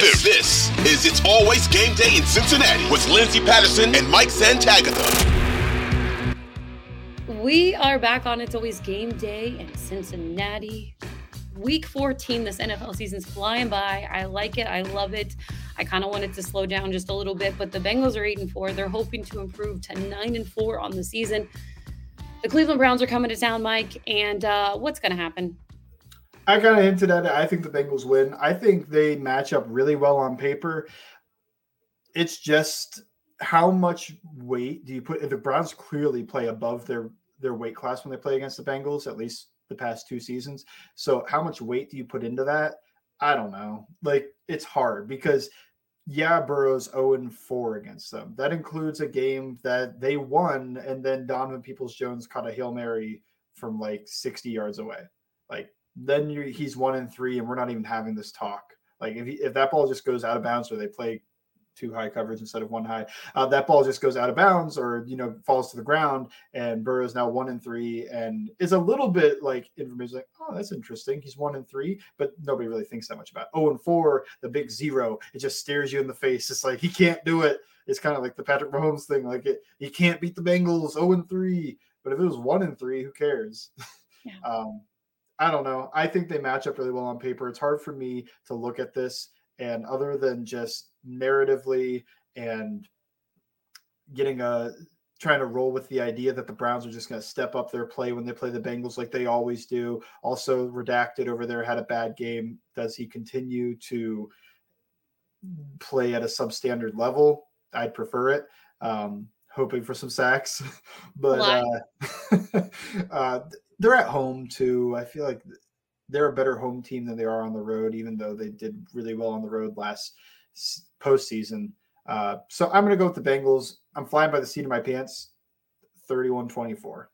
This, this is It's Always Game Day in Cincinnati with Lindsay Patterson and Mike Santagata. We are back on It's Always Game Day in Cincinnati. Week 14, this NFL season's flying by. I like it. I love it. I kind of wanted to slow down just a little bit, but the Bengals are 8 and 4. They're hoping to improve to 9 and 4 on the season. The Cleveland Browns are coming to town, Mike, and uh, what's going to happen? I kind of hinted at it. I think the Bengals win. I think they match up really well on paper. It's just how much weight do you put? The Browns clearly play above their their weight class when they play against the Bengals, at least the past two seasons. So how much weight do you put into that? I don't know. Like it's hard because yeah, Burrow's 0 and 4 against them. That includes a game that they won, and then Donovan Peoples Jones caught a Hail Mary from like 60 yards away. Like then he's one and three, and we're not even having this talk. Like if he, if that ball just goes out of bounds, or they play two high coverage instead of one high, uh, that ball just goes out of bounds, or you know falls to the ground, and Burrow's now one and three, and is a little bit like information like, oh, that's interesting. He's one and three, but nobody really thinks that much about. It. Oh and four, the big zero, it just stares you in the face. It's like he can't do it. It's kind of like the Patrick Mahomes thing, like it, he can't beat the Bengals. Oh and three, but if it was one and three, who cares? Yeah. um, I don't know. I think they match up really well on paper. It's hard for me to look at this and other than just narratively and getting a trying to roll with the idea that the Browns are just going to step up their play when they play the Bengals like they always do. Also, redacted over there had a bad game. Does he continue to play at a substandard level? I'd prefer it. Um, hoping for some sacks, but uh, uh, they're at home too. I feel like they're a better home team than they are on the road, even though they did really well on the road last postseason. Uh, so I'm going to go with the Bengals. I'm flying by the seat of my pants, 31 24.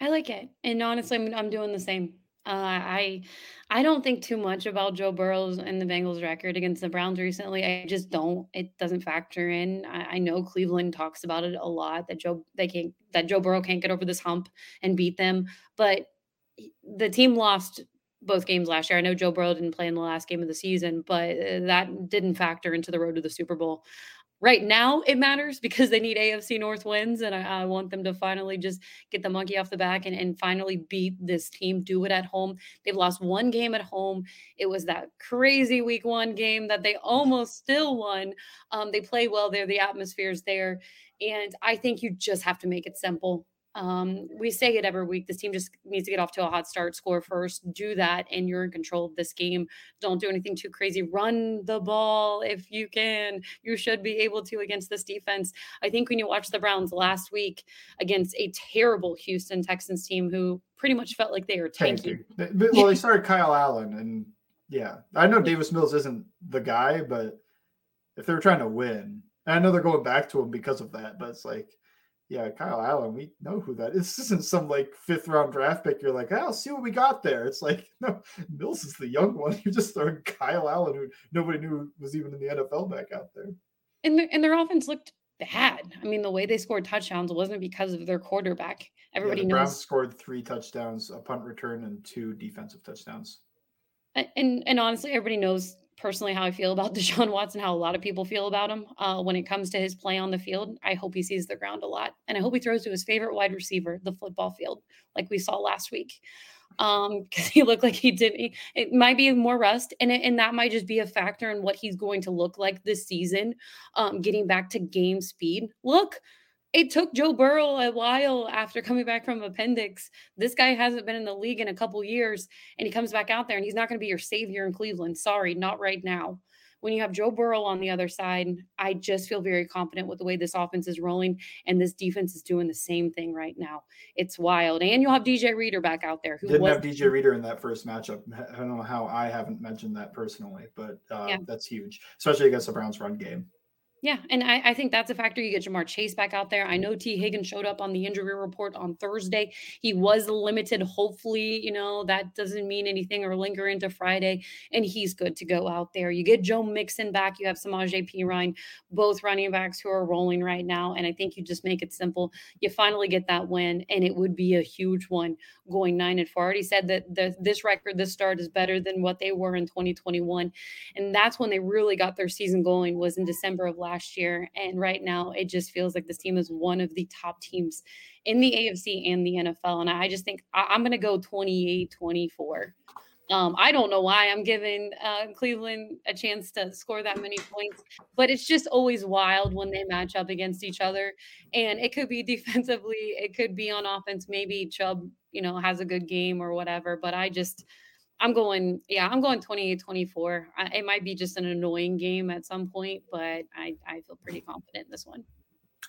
I like it. And honestly, I'm, I'm doing the same. Uh, I I don't think too much about Joe Burrow's and the Bengals record against the Browns recently. I just don't. It doesn't factor in. I, I know Cleveland talks about it a lot that Joe they can't that Joe Burrow can't get over this hump and beat them, but the team lost both games last year. I know Joe Burrow didn't play in the last game of the season, but uh, that didn't factor into the road to the Super Bowl. Right now, it matters because they need AFC North wins, and I, I, want them to finally just get the monkey off the back and, and finally beat this team, do it at home. They've lost one game at home. It was that crazy week one game that they almost still won. Um, they play well there, the atmosphere is there. And I think you just have to make it simple. Um, we say it every week. This team just needs to get off to a hot start, score first, do that, and you're in control of this game. Don't do anything too crazy. Run the ball if you can. You should be able to against this defense. I think when you watch the Browns last week against a terrible Houston Texans team who pretty much felt like they were tanking. Well, they started Kyle Allen, and Yeah, I know Davis Mills isn't the guy, but if they were trying to win, I know they're going back to him because of that, but it's like, yeah, Kyle Allen, we know who that is. This isn't some like fifth round draft pick. You're like, I'll oh, see what we got there. It's like, no, Mills is the young one. You're just throwing Kyle Allen, who nobody knew was even in the NFL, back out there. And their, and their offense looked bad. I mean, the way they scored touchdowns wasn't because of their quarterback. Everybody yeah, knows. Browns scored three touchdowns, a punt return, and two defensive touchdowns. And and honestly, everybody knows personally how I feel about Deshaun Watson, how a lot of people feel about him uh, when it comes to his play on the field. I hope he sees the ground a lot, and I hope he throws to his favorite wide receiver, the football field, like we saw last week. Um, because he looked like he didn't. It might be more rust, and it, and that might just be a factor in what he's going to look like this season. Um, getting back to game speed. Look, it took Joe Burrow a while after coming back from appendix. This guy hasn't been in the league in a couple years, and he comes back out there, and he's not going to be your savior in Cleveland. Sorry, not right now. When you have Joe Burrow on the other side, I just feel very confident with the way this offense is rolling, and this defense is doing the same thing right now. It's wild, and you'll have DJ Reader back out there. Who didn't was- have DJ Reader in that first matchup. I don't know how I haven't mentioned that personally, but uh, yeah. that's huge, especially against the Browns' run game. Yeah, and I, I, think that's a factor. You get Ja'Marr Chase back out there. I know Tee Higgins showed up on the injury report on Thursday. He was limited. Hopefully, you know, that doesn't mean anything or linger into Friday, and he's good to go out there. You get Joe Mixon back. You have Samaje Perine, both running backs who are rolling right now. And I think you just make it simple. You finally get that win, and it would be a huge one going nine and four. I already said that the, this record, this start is better than what they were in 2021. And that's when they really got their season going was in December of last last year. And right now, it just feels like this team is one of the top teams in the AFC and the NFL. And I just think I, am going to go 28 24. Um, I don't know why I'm giving uh, Cleveland a chance to score that many points, but it's just always wild when they match up against each other. And it could be defensively, it could be on offense. Maybe Chubb, you know, has a good game or whatever. But I just, I'm going, yeah, I'm going 28 24. It might be just an annoying game at some point, but I, I feel pretty confident in this one.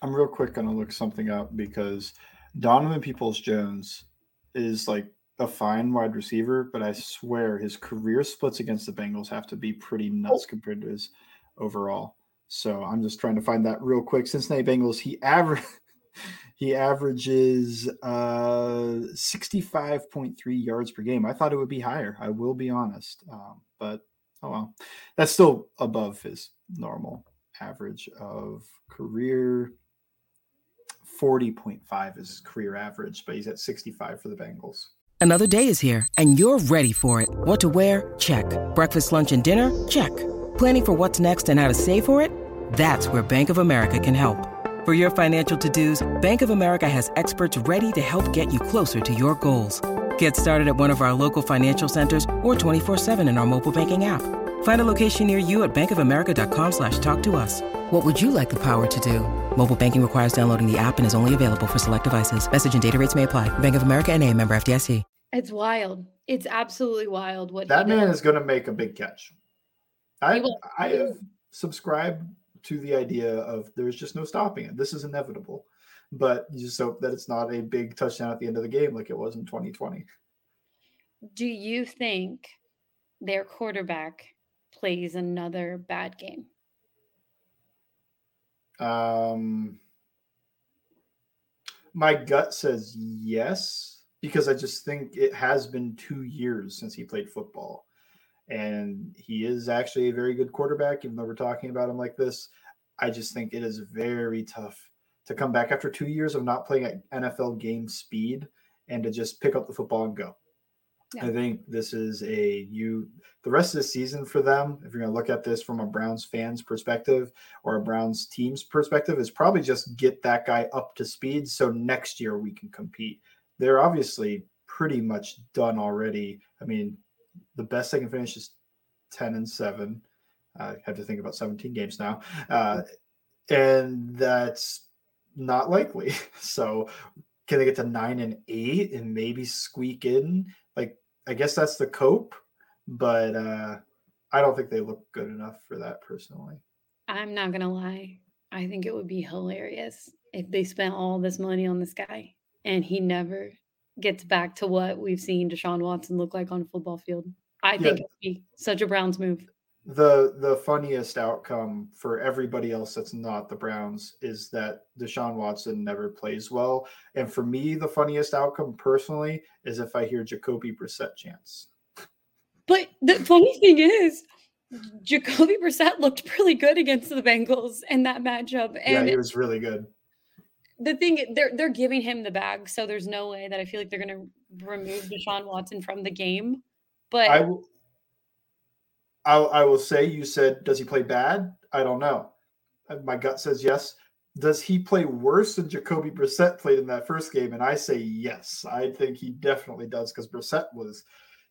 I'm real quick going to look something up because Donovan Peoples Jones is like a fine wide receiver, but I swear his career splits against the Bengals have to be pretty nuts compared to his overall. So I'm just trying to find that real quick. Cincinnati Bengals, he averaged he averages uh, 65.3 yards per game. I thought it would be higher. I will be honest. Um, but oh well, that's still above his normal average of career. 40.5 is his career average, but he's at 65 for the Bengals. Another day is here, and you're ready for it. What to wear? Check. Breakfast, lunch, and dinner? Check. Planning for what's next and how to save for it? That's where Bank of America can help. For your financial to-dos, Bank of America has experts ready to help get you closer to your goals. Get started at one of our local financial centers or 24-7 in our mobile banking app. Find a location near you at bankofamerica.com slash talk to us. What would you like the power to do? Mobile banking requires downloading the app and is only available for select devices. Message and data rates may apply. Bank of America and a member FDIC. It's wild. It's absolutely wild. What That man is going to make a big catch. I, I have subscribed to the idea of there's just no stopping it. This is inevitable. But you just hope that it's not a big touchdown at the end of the game like it was in 2020. Do you think their quarterback plays another bad game? Um, my gut says yes, because I just think it has been two years since he played football and he is actually a very good quarterback, even though we're talking about him like this. I just think it is very tough to come back after two years of not playing at NFL game speed and to just pick up the football and go. Yeah. I think this is a you the rest of the season for them, if you're going to look at this from a Browns fans perspective or a Browns team's perspective, is probably just get that guy up to speed so next year we can compete. They're obviously pretty much done already. I mean, the best they can finish is 10 and 7. I have to think about 17 games now. Uh, and that's not likely. So can they get to 9 and 8 and maybe squeak in? Like, I guess that's the cope, but uh, I don't think they look good enough for that personally. I'm not going to lie. I think it would be hilarious if they spent all this money on this guy and he never gets back to what we've seen Deshaun Watson look like on a football field. I think it'd be such a Browns move. The the funniest outcome for everybody else that's not the Browns is that Deshaun Watson never plays well. And for me, the funniest outcome personally is if I hear Jacoby Brissett chants. But the funny thing is, Jacoby Brissett looked really good against the Bengals in that matchup. And yeah, he was really good. The thing they're they're giving him the bag, so there's no way that I feel like they're gonna remove Deshaun Watson from the game. But I will I, I will say you said does he play bad? I don't know. Uh, my gut says yes. Does he play worse than Jacoby Brissett played in that first game? And I say yes. I think he definitely does because Brissett was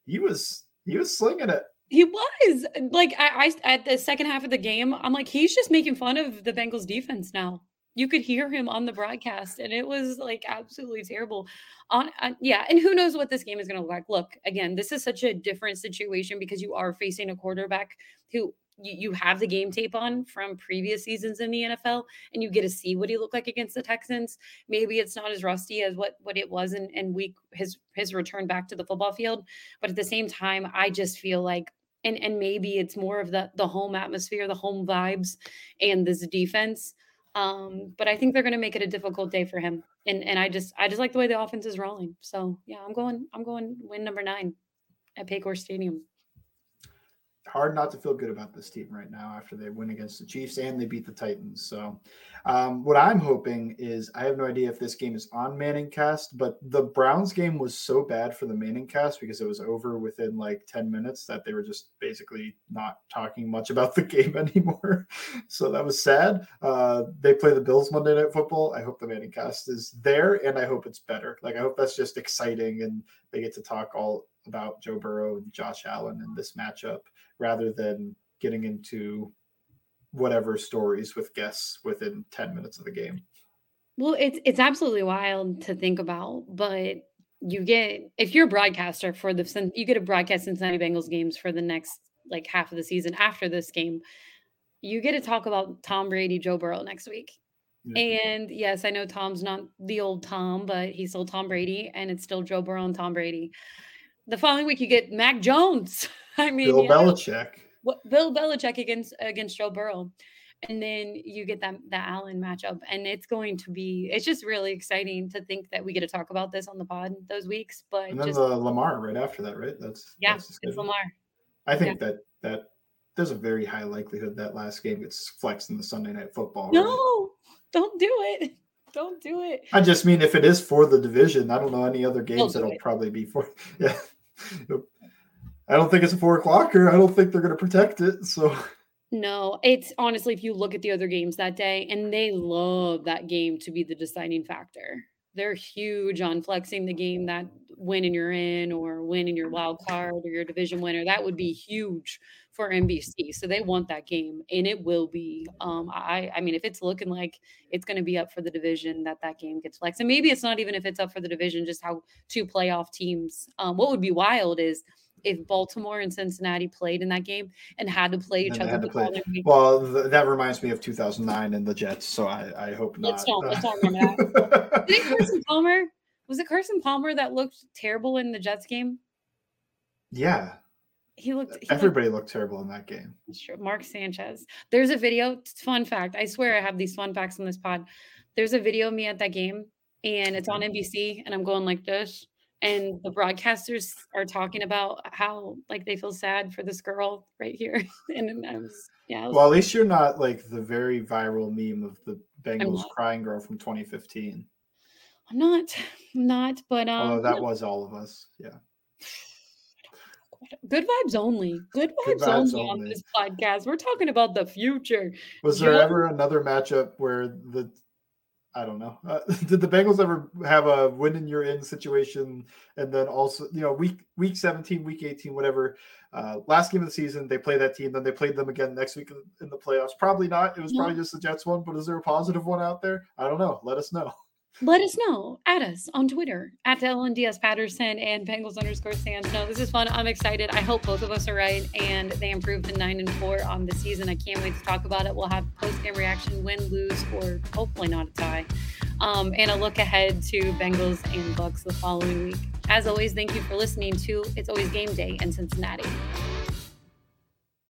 he was he was slinging it. He was like I, I at the second half of the game. I'm like he's just making fun of the Bengals defense now. You could hear him on the broadcast, and it was like absolutely terrible. On uh, yeah, and who knows what this game is going to look like? Look, again, this is such a different situation because you are facing a quarterback who you, you have the game tape on from previous seasons in the NFL and you get to see what he looked like against the Texans. Maybe it's not as rusty as what what it was in, in week his his return back to the football field. But at the same time, I just feel like and and maybe it's more of the the home atmosphere, the home vibes, and this defense. Um, but I think they're going to make it a difficult day for him, and and I just I just like the way the offense is rolling. So yeah, I'm going I'm going win number nine at Paycor Stadium hard not to feel good about this team right now after they win against the Chiefs and they beat the Titans. So, um, what I'm hoping is I have no idea if this game is on Manning Cast, but the Browns game was so bad for the Manning Cast because it was over within like 10 minutes that they were just basically not talking much about the game anymore. so that was sad. Uh, they play the Bills Monday Night Football. I hope the Manning Cast is there and I hope it's better. Like, I hope that's just exciting and they get to talk all about Joe Burrow and Josh Allen in this matchup rather than getting into whatever stories with guests within 10 minutes of the game. Well, it's it's absolutely wild to think about, but you get if you're a broadcaster for the you get a broadcast Cincinnati Bengals games for the next like half of the season after this game. You get to talk about Tom Brady, Joe Burrow next week. Yeah. And yes, I know Tom's not the old Tom, but he's still Tom Brady, and it's still Joe Burrow and Tom Brady. The following week, you get Mac Jones. I mean, Bill Belichick. What Bill Belichick against against Joe Burrow, and then you get that that Allen matchup, and it's going to be. It's just really exciting to think that we get to talk about this on the pod those weeks. But and then just, the Lamar right after that, right? That's yeah, that's it's Lamar. I think yeah. that that there's a very high likelihood that last game gets flexed in the Sunday night football. No, right? don't do it. Don't do it. I just mean if it is for the division, I don't know any other games that'll it. probably be for. Yeah. I don't think it's a four o'clocker. I don't think they're going to protect it. So. No, it's honestly, if you look at the other games that day, and they love that game to be the deciding factor. They're huge on flexing the game that winning you're in or winning your wild card or your division winner. That would be huge for NBC. So they want that game, and it will be. Um, I, I mean, if it's looking like it's going to be up for the division, that that game gets flexed, and maybe it's not even if it's up for the division, just how two playoff teams. Um, what would be wild is if Baltimore and Cincinnati played in that game and had to play each other. Play. Well, th- that reminds me of 2009 and the Jets, so I, I hope not. Let's don't, let's don't remember that. Did Carson Palmer? Was it Carson Palmer that looked terrible in the Jets game? Yeah. He looked. He Everybody looked, looked terrible in that game. Sure. Mark Sanchez. There's a video. Fun fact. I swear I have these fun facts on this pod. There's a video of me at that game, and it's on mm-hmm. NBC, and I'm going like this and the broadcasters are talking about how like they feel sad for this girl right here and I was yeah was, well at least you're not like the very viral meme of the bengals crying girl from 2015 i'm not I'm not but um oh that was all of us yeah good vibes only good vibes, good vibes only, only, on this podcast we're talking about the future was there ever another matchup where the I don't know. Uh, did the Bengals ever have a win in your in situation? And then also, you know, week week 17, week 18, whatever. Uh, last game of the season, they play that team. Then they played them again next week in the playoffs. Probably not. It was probably just the Jets one. But is there a positive one out there? I don't know. Let us know. Let us know. Add us on Twitter at LNDS Patterson and Bengals underscore Sands. No, this is fun. I'm excited. I hope both of us are right and they improve to nine and four on the season. I can't wait to talk about it. We'll have post game reaction, win, lose, or hopefully not a tie. um, and a look ahead to Bengals and Bucks the following week. As always, thank you for listening to It's Always Game Day in Cincinnati.